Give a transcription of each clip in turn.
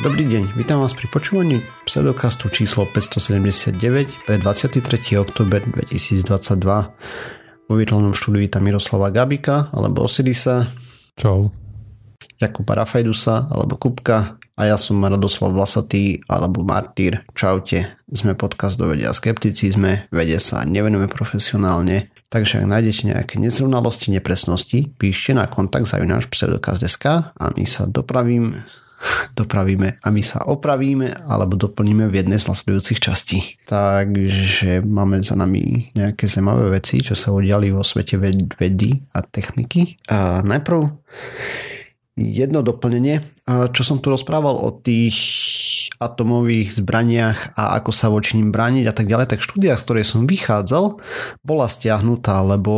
Dobrý deň, vítam vás pri počúvaní pseudokastu číslo 579 pre 23. oktober 2022. Vo virtuálnom štúdiu vítam Miroslava Gabika alebo Osidisa. Čau. Jakuba Rafajdusa alebo Kupka a ja som Radoslav Vlasatý alebo Martýr. Čaute, sme podcast do vedia skepticizme, vede sa nevenujeme profesionálne, Takže ak nájdete nejaké nezrovnalosti, nepresnosti, píšte na kontakt za náš pseudokaz.sk a my sa dopravím, dopravíme a my sa opravíme alebo doplníme v jednej z nasledujúcich častí. Takže máme za nami nejaké zaujímavé veci, čo sa udiali vo svete vedy a techniky. A najprv jedno doplnenie, čo som tu rozprával o tých atomových zbraniach a ako sa voči ním brániť a tak ďalej, tak štúdia, z ktorej som vychádzal, bola stiahnutá, lebo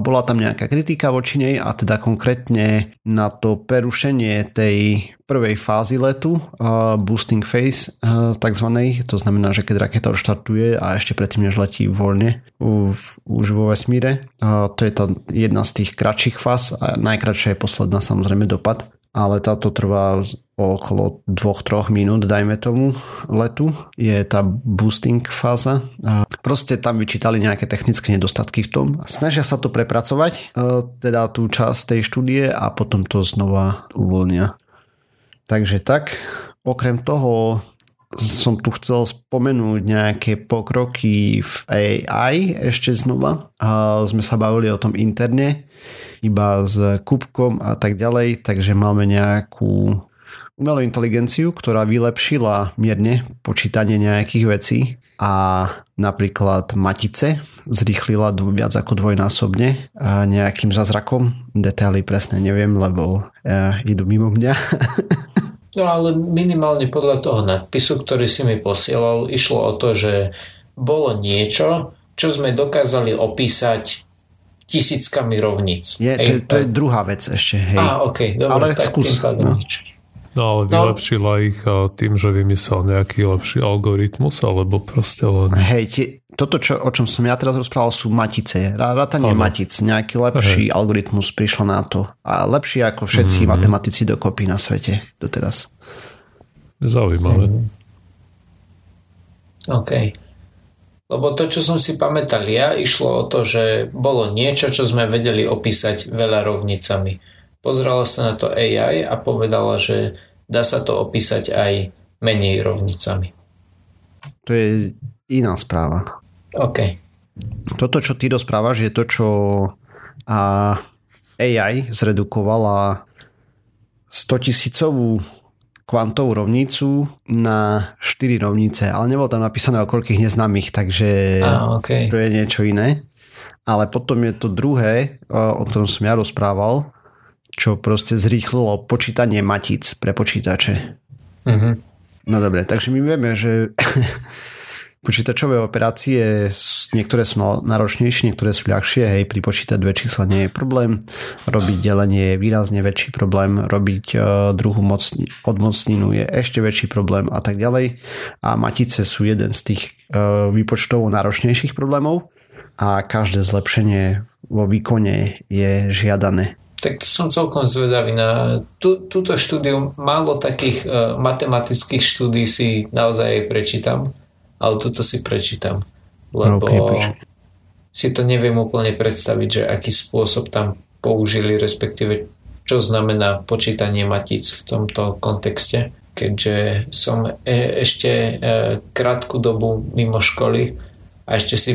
bola tam nejaká kritika voči nej a teda konkrétne na to prerušenie tej prvej fázy letu, boosting phase takzvanej, to znamená, že keď raketa odštartuje a ešte predtým, než letí voľne už vo vesmíre, to je tá jedna z tých kratších fáz a najkračšia je posledná samozrejme dopad ale táto trvá okolo 2-3 minút, dajme tomu, letu. Je tá boosting fáza. A proste tam vyčítali nejaké technické nedostatky v tom. Snažia sa to prepracovať, e, teda tú časť tej štúdie a potom to znova uvoľnia. Takže tak, okrem toho som tu chcel spomenúť nejaké pokroky v AI ešte znova. A sme sa bavili o tom interne iba s kúbkom a tak ďalej, takže máme nejakú umelú inteligenciu, ktorá vylepšila mierne počítanie nejakých vecí a napríklad matice zrýchlila viac ako dvojnásobne a nejakým zázrakom. Detaily presne neviem, lebo uh, idú mimo mňa. no ale minimálne podľa toho nadpisu, ktorý si mi posielal, išlo o to, že bolo niečo, čo sme dokázali opísať tisíckami rovníc. Je, to, to je druhá vec ešte. Hej. Á, ok, dobre, ale tak skús. No. no ale vylepšila no. ich tým, že vymyslel nejaký lepší algoritmus, alebo proste len... Hej, tie, toto, čo, o čom som ja teraz rozprával, sú matice. Rátanie matic. Nejaký lepší Hej. algoritmus prišiel na to. A lepší ako všetci mm-hmm. matematici dokopy na svete doteraz. Zaujímavé. Mm. OK. Lebo to, čo som si pamätal ja, išlo o to, že bolo niečo, čo sme vedeli opísať veľa rovnicami. Pozerala sa na to AI a povedala, že dá sa to opísať aj menej rovnicami. To je iná správa. OK. Toto, čo ty rozprávaš, je to, čo AI zredukovala 100 tisícovú kvantovú rovnicu na 4 rovnice, ale nebolo tam napísané o koľkých neznámych, takže ah, okay. to je niečo iné. Ale potom je to druhé, o ktorom som ja rozprával, čo proste zrýchlilo počítanie matíc pre počítače. Mm-hmm. No dobre, takže my vieme, že počítačové operácie, niektoré sú náročnejšie, niektoré sú ľahšie, hej, pripočítať dve čísla nie je problém, robiť delenie je výrazne väčší problém, robiť uh, druhú mocni, odmocninu je ešte väčší problém a tak ďalej. A matice sú jeden z tých uh, výpočtovo náročnejších problémov a každé zlepšenie vo výkone je žiadané. Tak to som celkom zvedavý na tú, túto štúdiu. Málo takých uh, matematických štúdí si naozaj prečítam ale toto si prečítam, lebo okay, si to neviem úplne predstaviť, že aký spôsob tam použili, respektíve čo znamená počítanie matíc v tomto kontexte, keďže som e- ešte e- krátku dobu mimo školy a ešte si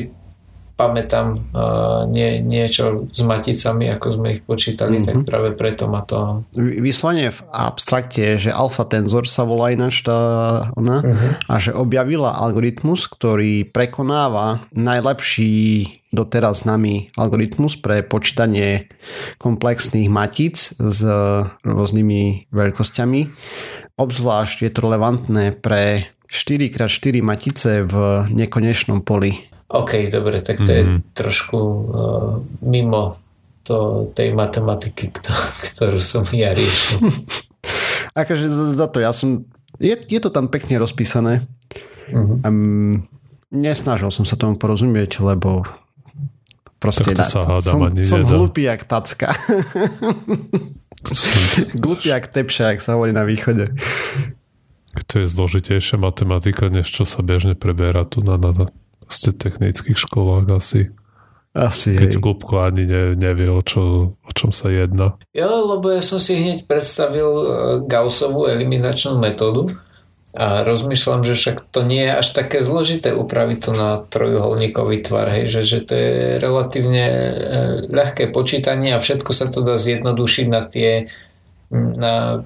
pamätám uh, nie, niečo s maticami, ako sme ich počítali, mm-hmm. tak mhm. práve preto ma to... Vyslanie v abstrakte, že alfa tenzor sa volá ináč tá ona mm-hmm. a že objavila algoritmus, ktorý prekonáva najlepší doteraz známy algoritmus pre počítanie komplexných matíc s rôznymi veľkosťami. Obzvlášť je to relevantné pre 4x4 matice v nekonečnom poli OK, dobre, tak to mm-hmm. je mhm. trošku uh, mimo to, tej matematiky, ktorú som ja riešil. akože za, za to ja som... Je, je to tam pekne rozpísané. Mm-hmm. Um, nesnažil som sa tomu porozumieť, lebo proste tak to sa hádam, som, som hlupý jak tacka. hlupý jak tepša, jak sa hovorí na východe. To je zložitejšia matematika, než čo sa bežne preberá tu na, na, na technických školách asi. Asi, Keď Kupko ani ne, nevie, o, čo, o čom sa jedná. Jo, lebo ja som si hneď predstavil e, Gaussovú eliminačnú metódu a rozmýšľam, že však to nie je až také zložité upraviť to na trojuholníkový tvar, hej, že, že to je relatívne e, ľahké počítanie a všetko sa to dá zjednodušiť na tie na,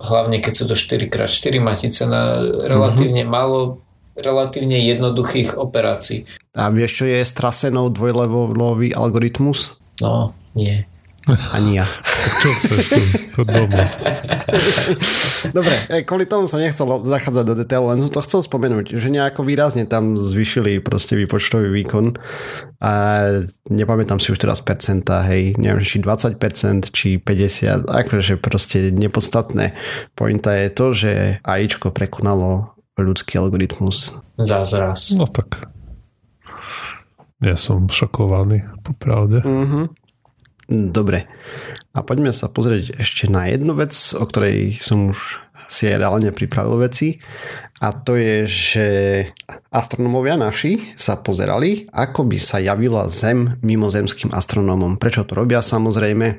hlavne keď sú to 4x4 matice na relatívne mm-hmm. málo relatívne jednoduchých operácií. A vieš, čo je strasenou dvojlevelový algoritmus? No, nie. Ani ja. Čo chceš tu? doma. Dobre, e, kvôli tomu som nechcel zachádzať do detailu, len som to chcel spomenúť, že nejako výrazne tam zvyšili proste výpočtový výkon a nepamätám si už teraz percenta, hej, neviem, či 20%, či 50%, akože proste nepodstatné. Pointa je to, že AIčko prekonalo ľudský algoritmus. Zázraz. No tak. Ja som šokovaný, popravde. Mm-hmm. Dobre. A poďme sa pozrieť ešte na jednu vec, o ktorej som už si aj reálne pripravil veci a to je, že astronomovia naši sa pozerali, ako by sa javila Zem mimozemským astronómom. Prečo to robia samozrejme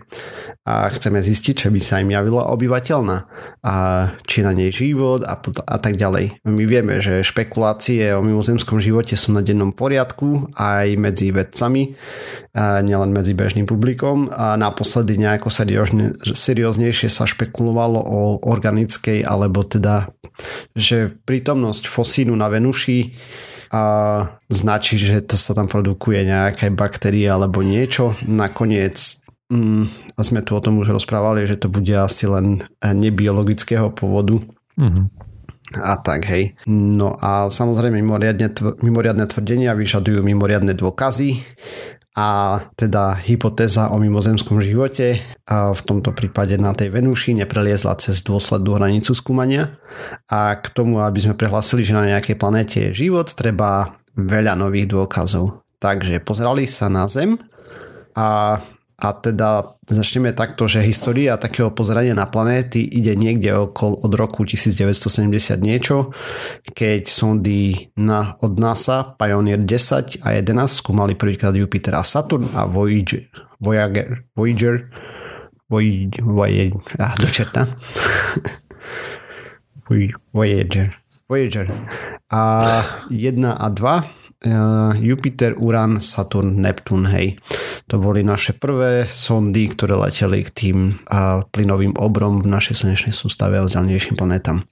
a chceme zistiť, či by sa im javila obyvateľná a či na nej život a, a tak ďalej. My vieme, že špekulácie o mimozemskom živote sú na dennom poriadku aj medzi vedcami, a nielen medzi bežným publikom a naposledy nejako seriózne, serióznejšie sa špekulovalo o organickej alebo teda, že prítomnosť fosínu na Venuši a značí, že to sa tam produkuje nejaké baktérie alebo niečo. Nakoniec mm, a sme tu o tom už rozprávali, že to bude asi len nebiologického pôvodu. Mm-hmm. A tak, hej. No a samozrejme mimoriadne, mimoriadne tvrdenia vyžadujú mimoriadne dôkazy a teda hypotéza o mimozemskom živote a v tomto prípade na tej Venuši nepreliezla cez dôslednú hranicu skúmania a k tomu, aby sme prehlásili, že na nejakej planéte je život, treba veľa nových dôkazov. Takže pozerali sa na Zem a a teda začneme takto, že história takého pozerania na planéty ide niekde okolo od roku 1970 niečo, keď sondy na, od NASA Pioneer 10 a 11 skúmali prvýkrát Jupiter a Saturn a Voyager, Voyager, Voyager, Voyager, Voyager ah, dočerta. Voyager, Voyager. A 1 a 2 Eh, Jupiter, Uran, Saturn, Neptún, hej. To boli naše prvé sondy, ktoré leteli k tým plynovým obrom v našej slnečnej sústave a vzdialnejším planetám.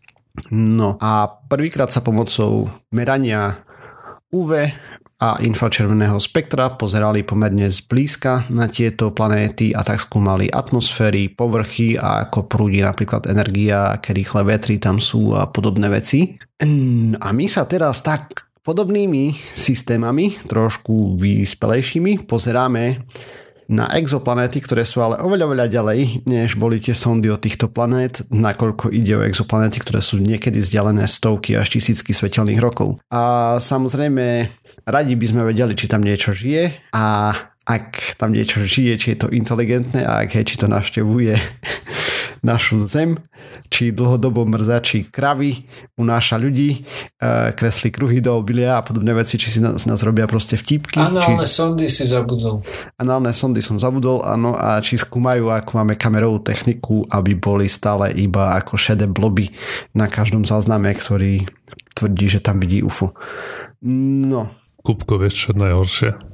No a prvýkrát sa pomocou merania UV a infračerveného spektra pozerali pomerne zblízka na tieto planéty a tak skúmali atmosféry, povrchy a ako prúdi napríklad energia, aké rýchle vetry tam sú a podobné veci. A my sa teraz tak Podobnými systémami, trošku vyspelejšími, pozeráme na exoplanéty, ktoré sú ale oveľa, oveľa ďalej, než boli tie sondy od týchto planét, nakoľko ide o exoplanéty, ktoré sú niekedy vzdialené stovky až tisícky svetelných rokov. A samozrejme, radi by sme vedeli, či tam niečo žije a ak tam niečo žije, či je to inteligentné a ak je, či to navštevuje našu zem, či dlhodobo mrzačí kravy, unáša ľudí, e, kreslí kruhy do obilia a podobné veci, či si nás, nás robia proste vtipky. Análne či... sondy si zabudol. Análne sondy som zabudol, áno, a či skúmajú, ako máme kamerovú techniku, aby boli stále iba ako šedé bloby na každom zázname, ktorý tvrdí, že tam vidí UFO. No. Kupko, vieš čo najhoršie?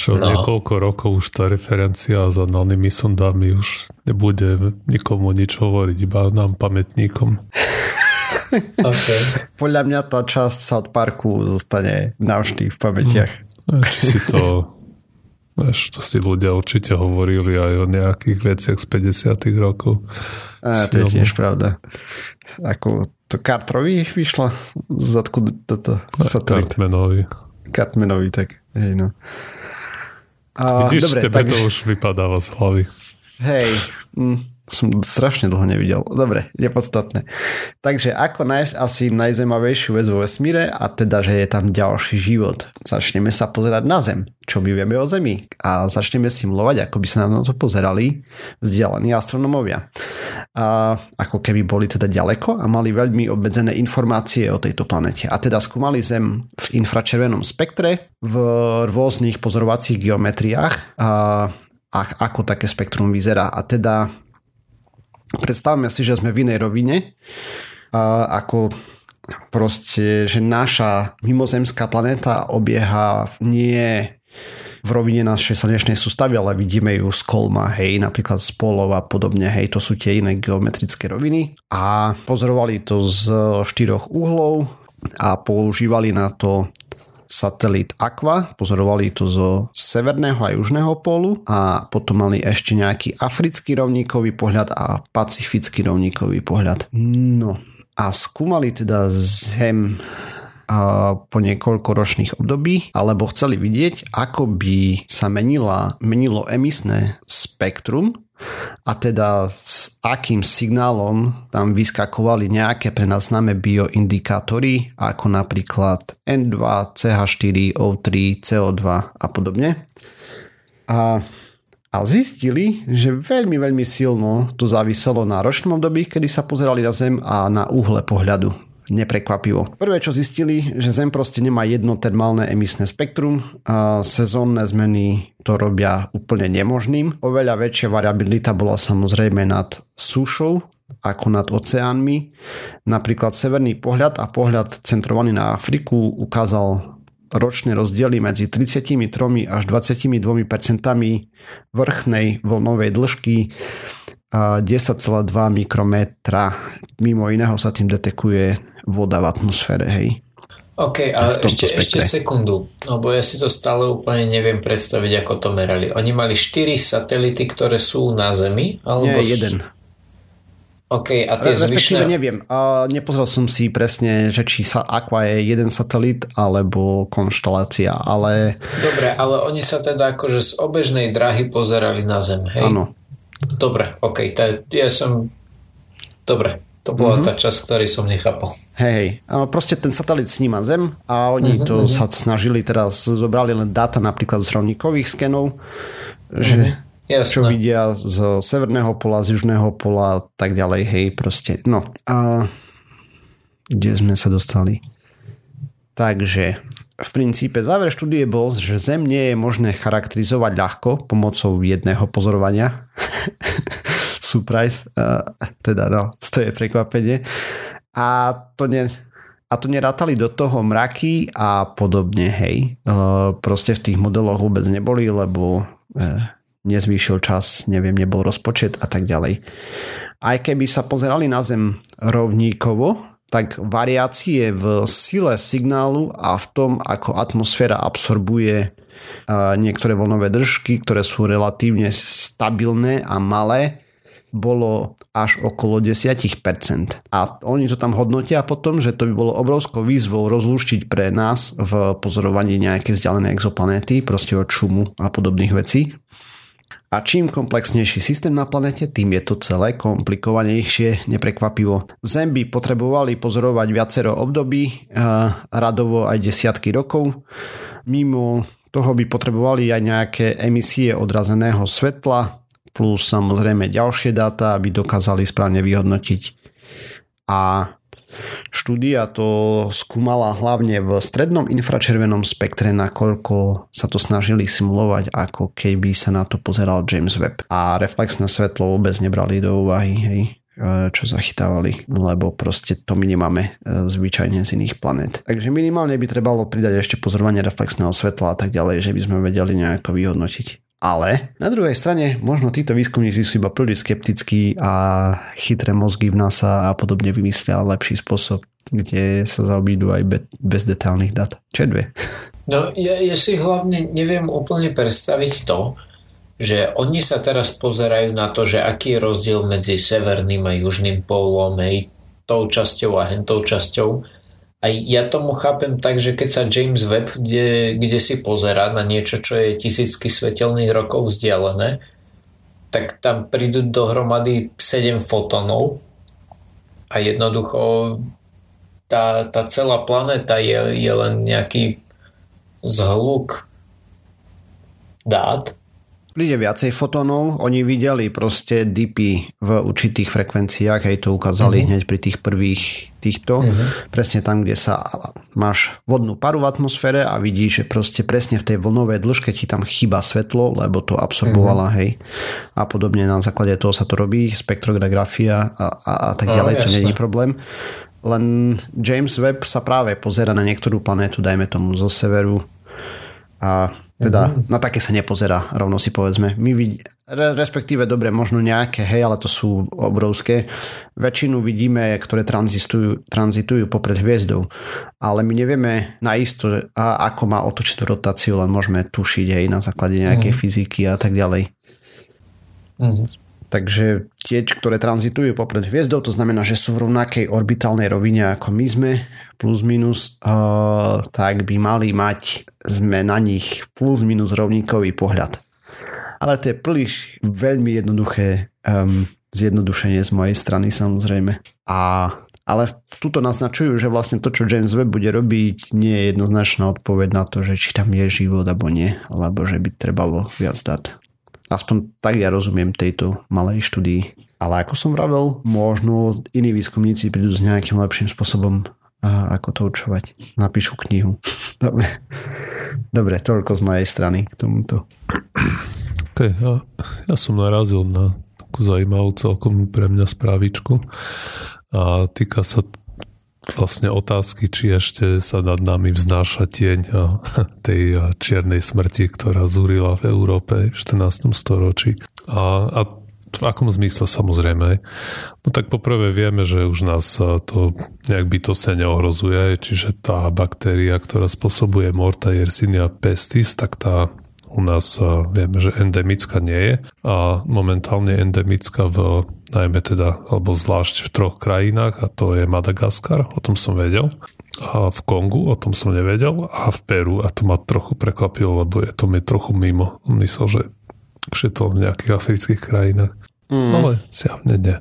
Čo no. niekoľko rokov už tá referencia s análnymi sondami už nebude nikomu nič hovoriť, iba nám pamätníkom. okay. Podľa mňa tá časť South Parku zostane navždy v pamätiach. No, či si to Vieš, to si ľudia určite hovorili aj o nejakých veciach z 50 rokov. A, to je tiež pravda. Ako to Carterovi vyšlo z odkud toto satelit. Cartmanovi. Cartmanovi, tak hej no. A, Vidíš, dobre, tebe takže... to už vypadáva z hlavy. Hej, mm, som strašne dlho nevidel. Dobre, nepodstatné. Takže ako nájsť asi najzemavejšiu vec vo vesmíre a teda, že je tam ďalší život. Začneme sa pozerať na Zem, čo my vieme o Zemi a začneme simulovať, ako by sa na to pozerali vzdialení astronomovia. A ako keby boli teda ďaleko a mali veľmi obmedzené informácie o tejto planete. A teda skúmali Zem v infračervenom spektre, v rôznych pozorovacích geometriách a, a ako také spektrum vyzerá. A teda predstavme si, že sme v inej rovine, ako proste, že naša mimozemská planéta obieha nie v rovine našej slnečnej sústavy, ale vidíme ju z kolma, hej, napríklad z polov a podobne, hej, to sú tie iné geometrické roviny. A pozorovali to z štyroch uhlov a používali na to satelit Aqua, pozorovali to zo severného a južného pólu a potom mali ešte nejaký africký rovníkový pohľad a pacifický rovníkový pohľad. No a skúmali teda Zem po niekoľko ročných období, alebo chceli vidieť, ako by sa menila, menilo emisné spektrum a teda s akým signálom tam vyskakovali nejaké pre nás známe bioindikátory, ako napríklad N2, CH4, O3, CO2 a podobne. A, a zistili, že veľmi, veľmi silno to záviselo na ročnom období, kedy sa pozerali na Zem a na uhle pohľadu neprekvapivo. Prvé, čo zistili, že Zem proste nemá jedno termálne emisné spektrum a sezónne zmeny to robia úplne nemožným. Oveľa väčšia variabilita bola samozrejme nad sušou ako nad oceánmi. Napríklad severný pohľad a pohľad centrovaný na Afriku ukázal ročné rozdiely medzi 33 až 22% vrchnej vlnovej dĺžky 10,2 mikrometra. Mimo iného sa tým detekuje voda v atmosfére, hej. OK, ale ešte, ešte sekundu, lebo ja si to stále úplne neviem predstaviť, ako to merali. Oni mali 4 satelity, ktoré sú na Zemi? Alebo Nie, jeden. OK, a tie zvyšné... neviem. A nepozrel som si presne, že či sa Aqua je jeden satelit alebo konštelácia, ale... Dobre, ale oni sa teda akože z obežnej drahy pozerali na Zem, hej? Áno. Dobre, OK, tá, ja som... Dobre, to bola mm-hmm. tá časť, ktorý som nechápal. Hej, hej. Proste ten satelit sníma Zem a oni mm-hmm, to mm-hmm. sa snažili teraz, zobrali len dáta napríklad z rovníkových skenov, že mm-hmm. čo vidia z severného pola, z južného pola a tak ďalej, hej, proste. No a kde sme sa dostali? Takže v princípe záver štúdie bol, že Zem nie je možné charakterizovať ľahko pomocou jedného pozorovania. surprise, uh, teda no, to je prekvapenie. A to, ne, a to nerátali do toho mraky a podobne, hej. Uh, proste v tých modeloch vôbec neboli, lebo uh, nezvýšil čas, neviem, nebol rozpočet a tak ďalej. Aj keby sa pozerali na Zem rovníkovo, tak variácie v sile signálu a v tom, ako atmosféra absorbuje niektoré vlnové držky, ktoré sú relatívne stabilné a malé, bolo až okolo 10%. A oni to tam hodnotia potom, že to by bolo obrovskou výzvou rozlúštiť pre nás v pozorovaní nejaké vzdialené exoplanéty, proste od šumu a podobných vecí. A čím komplexnejší systém na planete, tým je to celé komplikovanejšie, neprekvapivo. Zem by potrebovali pozorovať viacero období, radovo aj desiatky rokov. Mimo toho by potrebovali aj nejaké emisie odrazeného svetla, plus samozrejme ďalšie dáta, aby dokázali správne vyhodnotiť. A štúdia to skúmala hlavne v strednom infračervenom spektre, nakoľko sa to snažili simulovať, ako keby sa na to pozeral James Webb. A reflexné svetlo vôbec nebrali do úvahy, hej e, čo zachytávali, lebo proste to my nemáme e, zvyčajne z iných planét. Takže minimálne by trebalo pridať ešte pozorovanie reflexného svetla a tak ďalej, že by sme vedeli nejako vyhodnotiť. Ale na druhej strane možno títo výskumníci sú iba príliš skeptickí a chytré mozgy v NASA a podobne vymyslia lepší spôsob, kde sa zaobídu aj be- bez detailných dát. Čo dve? No ja, ja si hlavne neviem úplne predstaviť to, že oni sa teraz pozerajú na to, že aký je rozdiel medzi severným a južným pólom, hej, tou časťou a hentou časťou a ja tomu chápem tak, že keď sa James Webb, kde, kde si pozera na niečo, čo je tisícky svetelných rokov vzdialené, tak tam prídu dohromady 7 fotónov a jednoducho tá, tá celá planéta je, je len nejaký zhluk dát príde viacej fotónov, oni videli proste dipy v určitých frekvenciách, hej to ukázali uh-huh. hneď pri tých prvých týchto, uh-huh. presne tam, kde sa máš vodnú paru v atmosfére a vidíš, že proste presne v tej vlnovej dĺžke ti tam chýba svetlo, lebo to absorbovala, uh-huh. hej. A podobne na základe toho sa to robí, spektrografia a, a, a tak ďalej, oh, to není problém. Len James Webb sa práve pozera na niektorú planétu, dajme tomu zo severu a teda mm. na také sa nepozerá, rovno si povedzme. My vid- respektíve dobre, možno nejaké, hej, ale to sú obrovské. Väčšinu vidíme, ktoré tranzitujú, tranzitujú popred hviezdou. Ale my nevieme naisto, a ako má otočiť rotáciu, len môžeme tušiť hej, na základe nejakej mm. fyziky a tak ďalej. Mm. Takže tie, ktoré tranzitujú popred hviezdou, to znamená, že sú v rovnakej orbitálnej rovine ako my sme, plus minus, uh, tak by mali mať sme na nich plus minus rovníkový pohľad. Ale to je príliš veľmi jednoduché um, zjednodušenie z mojej strany samozrejme. A, ale tuto naznačujú, že vlastne to, čo James Webb bude robiť, nie je jednoznačná odpoveď na to, že či tam je život alebo nie, alebo že by trebalo viac dať. Aspoň tak ja rozumiem tejto malej štúdii. Ale ako som vravel, možno iní výskumníci prídu s nejakým lepším spôsobom, ako to určovať. Napíšu knihu. Dobre. Dobre, toľko z mojej strany k tomuto. Okay, ja, ja som narazil na takú zaujímavú celkom pre mňa správičku a týka sa vlastne otázky, či ešte sa nad nami vznáša tieň tej čiernej smrti, ktorá zúrila v Európe v 14. storočí. A, a v akom zmysle samozrejme? No tak poprvé vieme, že už nás to nejak bytosne neohrozuje, čiže tá baktéria, ktorá spôsobuje Morta Yersinia pestis, tak tá u nás vieme, že endemická nie je a momentálne endemická v najmä teda, alebo zvlášť v troch krajinách a to je Madagaskar, o tom som vedel a v Kongu, o tom som nevedel a v Peru a to ma trochu prekvapilo, lebo je to mi trochu mimo. Myslel, že už je to v nejakých afrických krajinách. Mm. Ale zjavne nie.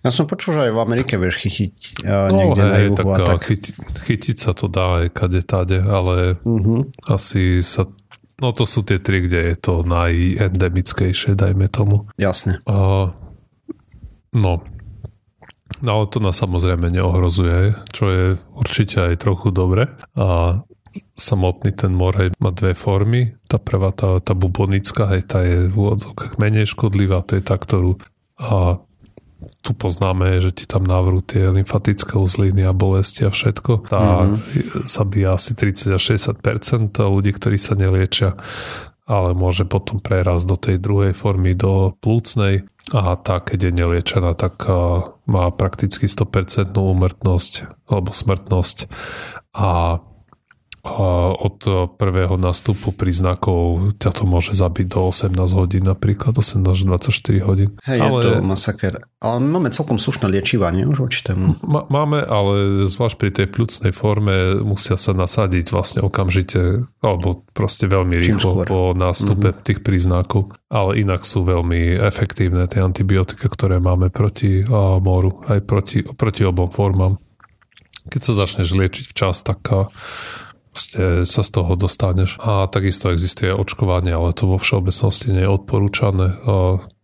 Ja som počul, že aj v Amerike vieš chytiť uh, no, niekde hej, na juhu tak, tak. Chyti, chytiť sa to dá aj kade tade, ale uh-huh. asi sa No to sú tie tri, kde je to najendemickejšie, dajme tomu. Jasne. A, no, no ale to nás samozrejme neohrozuje, čo je určite aj trochu dobre. A samotný ten mor hej, má dve formy. Tá prvá, tá, tá bubonická, hej, tá je v úvodzovkách menej škodlivá, to je tá, ktorú a tu poznáme, že ti tam navrú tie lymfatické uzliny a bolesti a všetko. Tá mm-hmm. zabíja asi 30 až 60% ľudí, ktorí sa neliečia ale môže potom prerásť do tej druhej formy, do plúcnej a tá, keď je neliečená, tak má prakticky 100% úmrtnosť alebo smrtnosť a od prvého nastupu príznakov ťa to môže zabiť do 18 hodín, napríklad 18 až 24 hodín. Hej, ale, je to masaker. Ale máme celkom slušné liečiva, nie? Už voči tému. Máme, ale zvlášť pri tej pľucnej forme musia sa nasadiť vlastne okamžite, alebo proste veľmi rýchlo po nástupe mm-hmm. tých príznakov. Ale inak sú veľmi efektívne tie antibiotika, ktoré máme proti a, moru, aj proti, proti obom formám. Keď sa začneš liečiť včas, tak a, ste sa z toho dostaneš. A takisto existuje očkovanie, ale to vo všeobecnosti nie je odporúčané.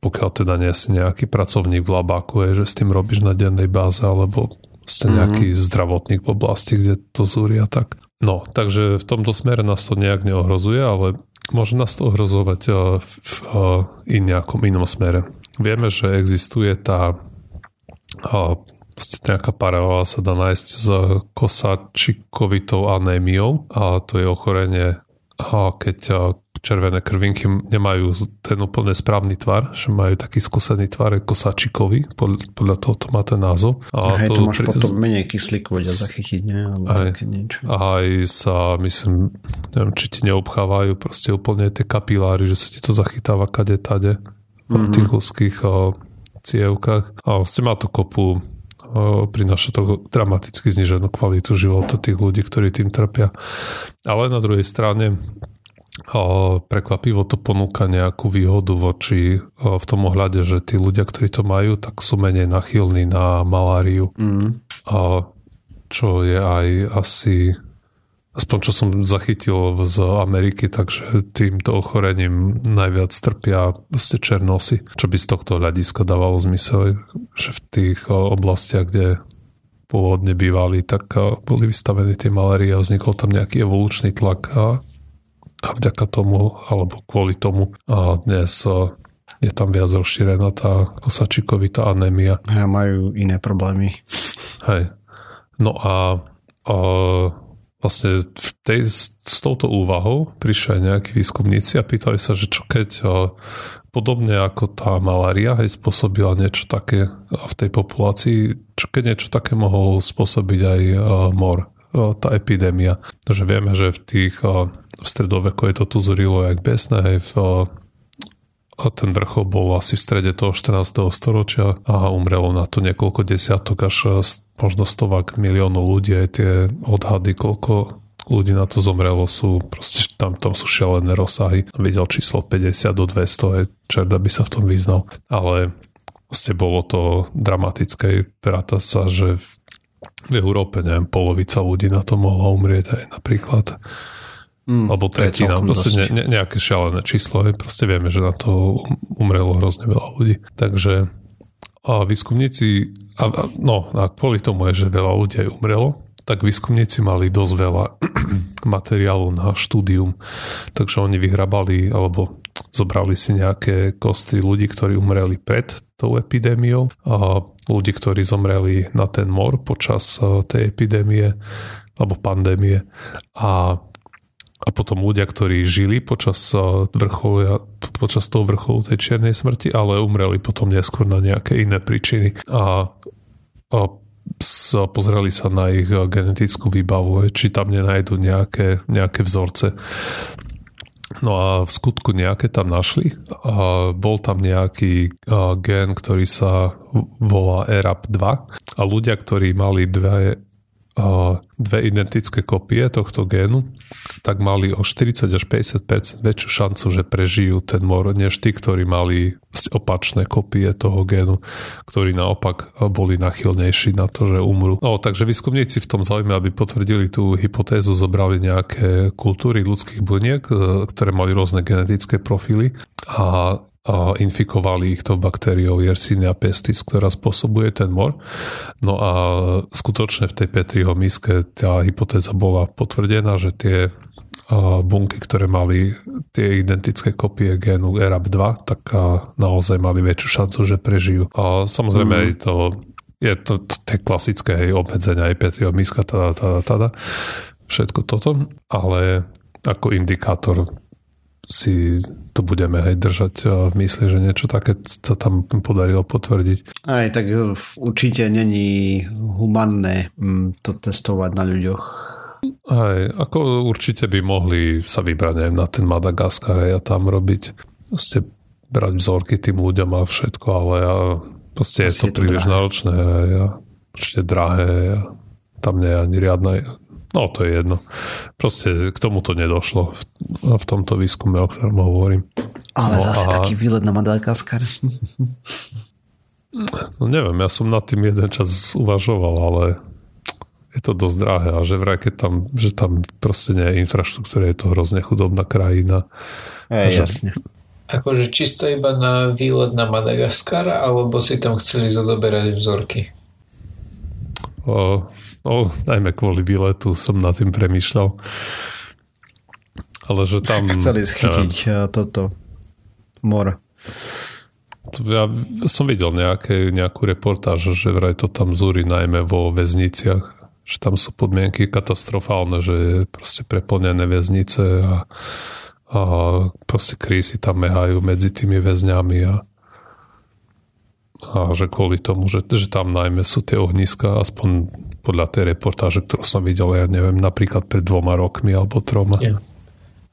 Pokiaľ teda nie si nejaký pracovník v labáku, je, že s tým robíš na dennej báze, alebo ste mhm. nejaký mm-hmm. zdravotník v oblasti, kde to zúria tak. No, takže v tomto smere nás to nejak neohrozuje, ale môže nás to ohrozovať v, v, v nejakom inom smere. Vieme, že existuje tá nejaká paralela sa dá nájsť s kosačikovitou anémiou a to je ochorenie, keď červené krvinky nemajú ten úplne správny tvar, že majú taký skúsený tvar kosačikový, podľa toho to má ten názov. A Hej, to, to máš pri... potom menej kyslíku vedia zachytiť, nie? Alebo aj, také niečo. Aj sa, myslím, neviem, či ti neobchávajú proste úplne tie kapiláry, že sa ti to zachytáva kade tade v mm-hmm. tých úzkých cievkách. A vlastne má to kopu prináša to dramaticky zniženú kvalitu života tých ľudí, ktorí tým trpia. Ale na druhej strane prekvapivo to ponúka nejakú výhodu voči v tom ohľade, že tí ľudia, ktorí to majú, tak sú menej nachylní na maláriu. Mm. Čo je aj asi aspoň čo som zachytil z Ameriky, takže týmto ochorením najviac trpia proste černosy, čo by z tohto hľadiska dávalo zmysel, že v tých oblastiach, kde pôvodne bývali, tak boli vystavení tie malárie a vznikol tam nejaký evolučný tlak a, a vďaka tomu, alebo kvôli tomu a dnes je tam viac rozšírená tá kosačikovitá anémia. A majú iné problémy. Hej. No a, a vlastne v tej, s touto úvahou prišli nejakí výskumníci a pýtali sa, že čo keď o, podobne ako tá malária aj spôsobila niečo také v tej populácii, čo keď niečo také mohol spôsobiť aj o, mor, o, tá epidémia. Takže vieme, že v tých o, v stredoveku je to tu zurilo jak besné, hej, v, o, a ten vrchol bol asi v strede toho 14. storočia a umrelo na to niekoľko desiatok až možno stovák miliónov ľudí. Aj tie odhady, koľko ľudí na to zomrelo sú proste tam, tam sú šialené rozsahy. Videl číslo 50 do 200, aj čerda by sa v tom vyznal. Ale proste bolo to dramatické. Práta sa, že v Európe, neviem, polovica ľudí na to mohla umrieť aj napríklad Mm, alebo tretina, proste ne, ne, nejaké šialené číslo, je, proste vieme, že na to umrelo hrozne veľa ľudí. Takže a výskumníci, a, a, no a kvôli tomu je, že veľa ľudí aj umrelo, tak výskumníci mali dosť veľa materiálu na štúdium, takže oni vyhrabali alebo zobrali si nejaké kosty ľudí, ktorí umreli pred tou epidémiou a ľudí, ktorí zomreli na ten mor počas tej epidémie alebo pandémie. A a potom ľudia, ktorí žili počas eh, vrcholu, počas toho vrcholu tej čiernej smrti, ale umreli potom neskôr na nejaké iné príčiny a, a pozreli sa na ich eh, genetickú výbavu, či tam nenajdu nejaké, nejaké vzorce. No a v skutku nejaké tam našli. A bol tam nejaký eh, gen, ktorý sa volá ERAP2 a ľudia, ktorí mali dve dve identické kopie tohto génu, tak mali o 40 až 50 väčšiu šancu, že prežijú ten mor, než tí, ktorí mali opačné kopie toho génu, ktorí naopak boli nachylnejší na to, že umrú. No, takže výskumníci v tom záujme, aby potvrdili tú hypotézu, zobrali nejaké kultúry ľudských buniek, e, ktoré mali rôzne genetické profily a a infikovali ich to baktériou Yersinia pestis, ktorá spôsobuje ten mor. No a skutočne v tej Petriho miske tá hypotéza bola potvrdená, že tie bunky, ktoré mali tie identické kopie génu ERAP2, tak naozaj mali väčšiu šancu, že prežijú. A samozrejme mm. aj to je to, tie klasické obmedzenia aj Petriho miska, tada, tada, tada, všetko toto, ale ako indikátor si to budeme aj držať eh, v mysli, že niečo také sa tam podarilo potvrdiť. Aj tak eh, určite není humanné mm, to testovať na ľuďoch. Aj, ako určite by mohli sa vybrať neviem, na ten Madagaskar a tam robiť ste brať vzorky tým ľuďom a všetko, ale ja, proste je to, je to príliš drahé. náročné ja, určite drahé a tam nie je ani riadna No to je jedno. Proste k tomu to nedošlo v, v tomto výskume, o ktorom hovorím. Ale no zase a... taký výlet na Madagaskar. No neviem, ja som nad tým jeden čas uvažoval, ale je to dosť drahé a že vraj, keď tam, že tam proste nie je infraštruktúra, je to hrozne chudobná krajina. Je, že... jasne. Akože čisto iba na výlet na Madagaskar, alebo si tam chceli zodoberať vzorky? O, najmä kvôli výletu som nad tým premýšľal. Ale že tam... Chceli schytiť ja, toto mor. Ja som videl nejaké, nejakú reportáž, že vraj to tam zúri najmä vo väzniciach, že tam sú podmienky katastrofálne, že je proste preplnené väznice a, a proste krízy tam mehajú medzi tými väzňami a, a že kvôli tomu, že, že tam najmä sú tie ohniska, aspoň podľa tej reportáže, ktorú som videl, ja neviem, napríklad pred dvoma rokmi alebo troma. Ja.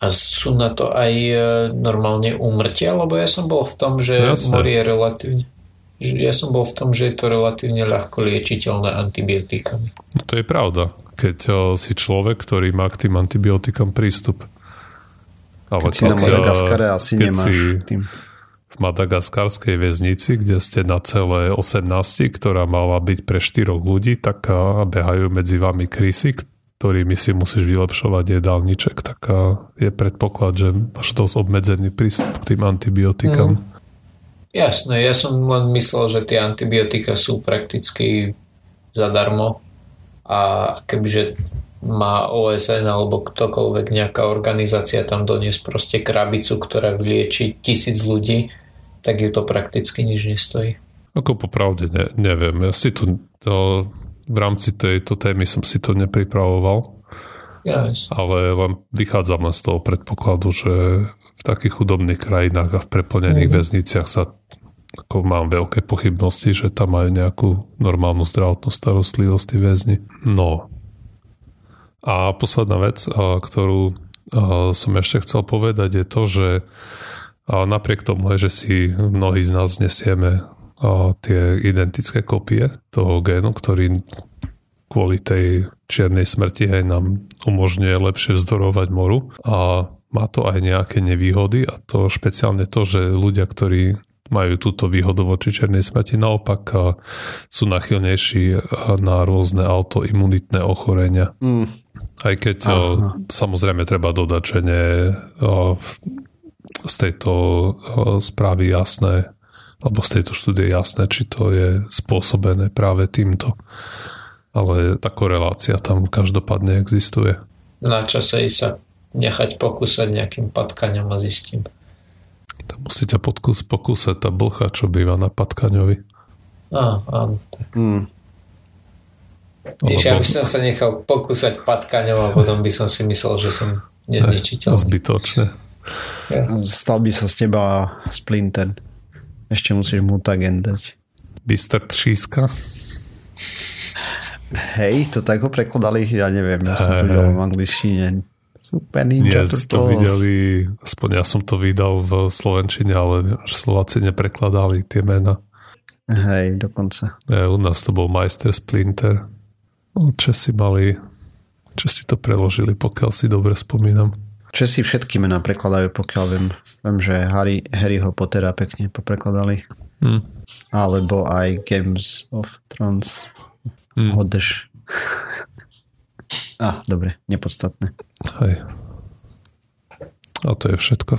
A sú na to aj e, normálne úmrtia? Lebo ja som bol v tom, že Jasne. mor je relatívne ja som bol v tom, že je to relatívne ľahko liečiteľné antibiotikami. No to je pravda. Keď e, si človek, ktorý má k tým antibiotikám prístup. Ale keď si na Madagaskare asi nemáš si tým. V madagaskarskej väznici, kde ste na celé 18, ktorá mala byť pre 4 ľudí, tak behajú medzi vami krysy, ktorými si musíš vylepšovať jedálniček, tak je predpoklad, že máš dosť obmedzený prístup k tým antibiotikám. Mm. Jasné, ja som len myslel, že tie antibiotika sú prakticky zadarmo a kebyže má OSN alebo ktokoľvek nejaká organizácia tam doniesť proste krabicu, ktorá vylieči tisíc ľudí, tak ju to prakticky nič nestojí. Ako popravde ne, neviem. Ja si to, to v rámci tejto témy som si to nepripravoval. Ja, ale len vychádzam len z toho predpokladu, že v takých chudobných krajinách a v preplnených mm. väzniciach sa ako mám veľké pochybnosti, že tam majú nejakú normálnu zdravotnú starostlivosť tí väzni. No, a posledná vec, ktorú som ešte chcel povedať, je to, že napriek tomu, že si mnohí z nás nesieme tie identické kopie toho génu, ktorý kvôli tej čiernej smrti hej, nám umožňuje lepšie vzdorovať moru a má to aj nejaké nevýhody a to špeciálne to, že ľudia, ktorí majú túto výhodu voči černej smrti, naopak sú nachylnejší na rôzne autoimunitné ochorenia. Mm. Aj keď Aha. samozrejme treba dodať, že nie z tejto o, správy jasné, alebo z tejto štúdie jasné, či to je spôsobené práve týmto. Ale tá korelácia tam každopádne existuje. Na čase sa nechať pokúsať nejakým patkaňom a zistím. To musíte podkus, pokúsať tá blcha, čo býva na patkaňovi. Á, áno. Tak. Hmm. Čiže ja by som sa nechal pokúsať patkaňom a potom by som si myslel, že som nezničiteľný. Zbytočne. Ja. Stal by sa z teba Splinter. Ešte musíš mutagen dať. Byster tříska? Hej, to tak ho prekladali, ja neviem, ja som to videl v angličtine. Super Ninja Nie, to videli, aspoň ja som to vydal v Slovenčine, ale Slováci neprekladali tie mena. Hej, dokonca. Ja, u nás to bol Majster Splinter. No, Česi mali, Česi to preložili, pokiaľ si dobre spomínam. Česi všetky mená prekladajú, pokiaľ viem. Viem, že Harry, Harryho Pottera pekne poprekladali. Hmm. Alebo aj Games of Thrones. Hmm. Hodeš. ah, dobre, nepodstatné. Hej. A to je všetko.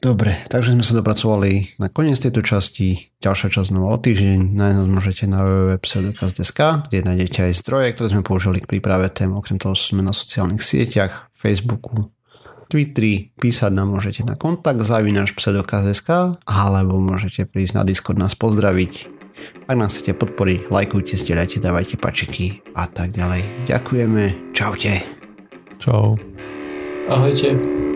Dobre, takže sme sa dopracovali na koniec tejto časti. Ďalšia časť znova o týždeň. Nájsť nás môžete na www.pseudokaz.sk, kde nájdete aj zdroje, ktoré sme použili k príprave tém. Okrem toho sme na sociálnych sieťach, Facebooku, Twitteri, písať nám môžete na kontakt zavinaš pseudokaz.sk alebo môžete prísť na Discord nás pozdraviť. Ak nás chcete podporiť, lajkujte, zdieľajte, dávajte pačiky a tak ďalej. Ďakujeme. Čaute. Čau. Ahojte.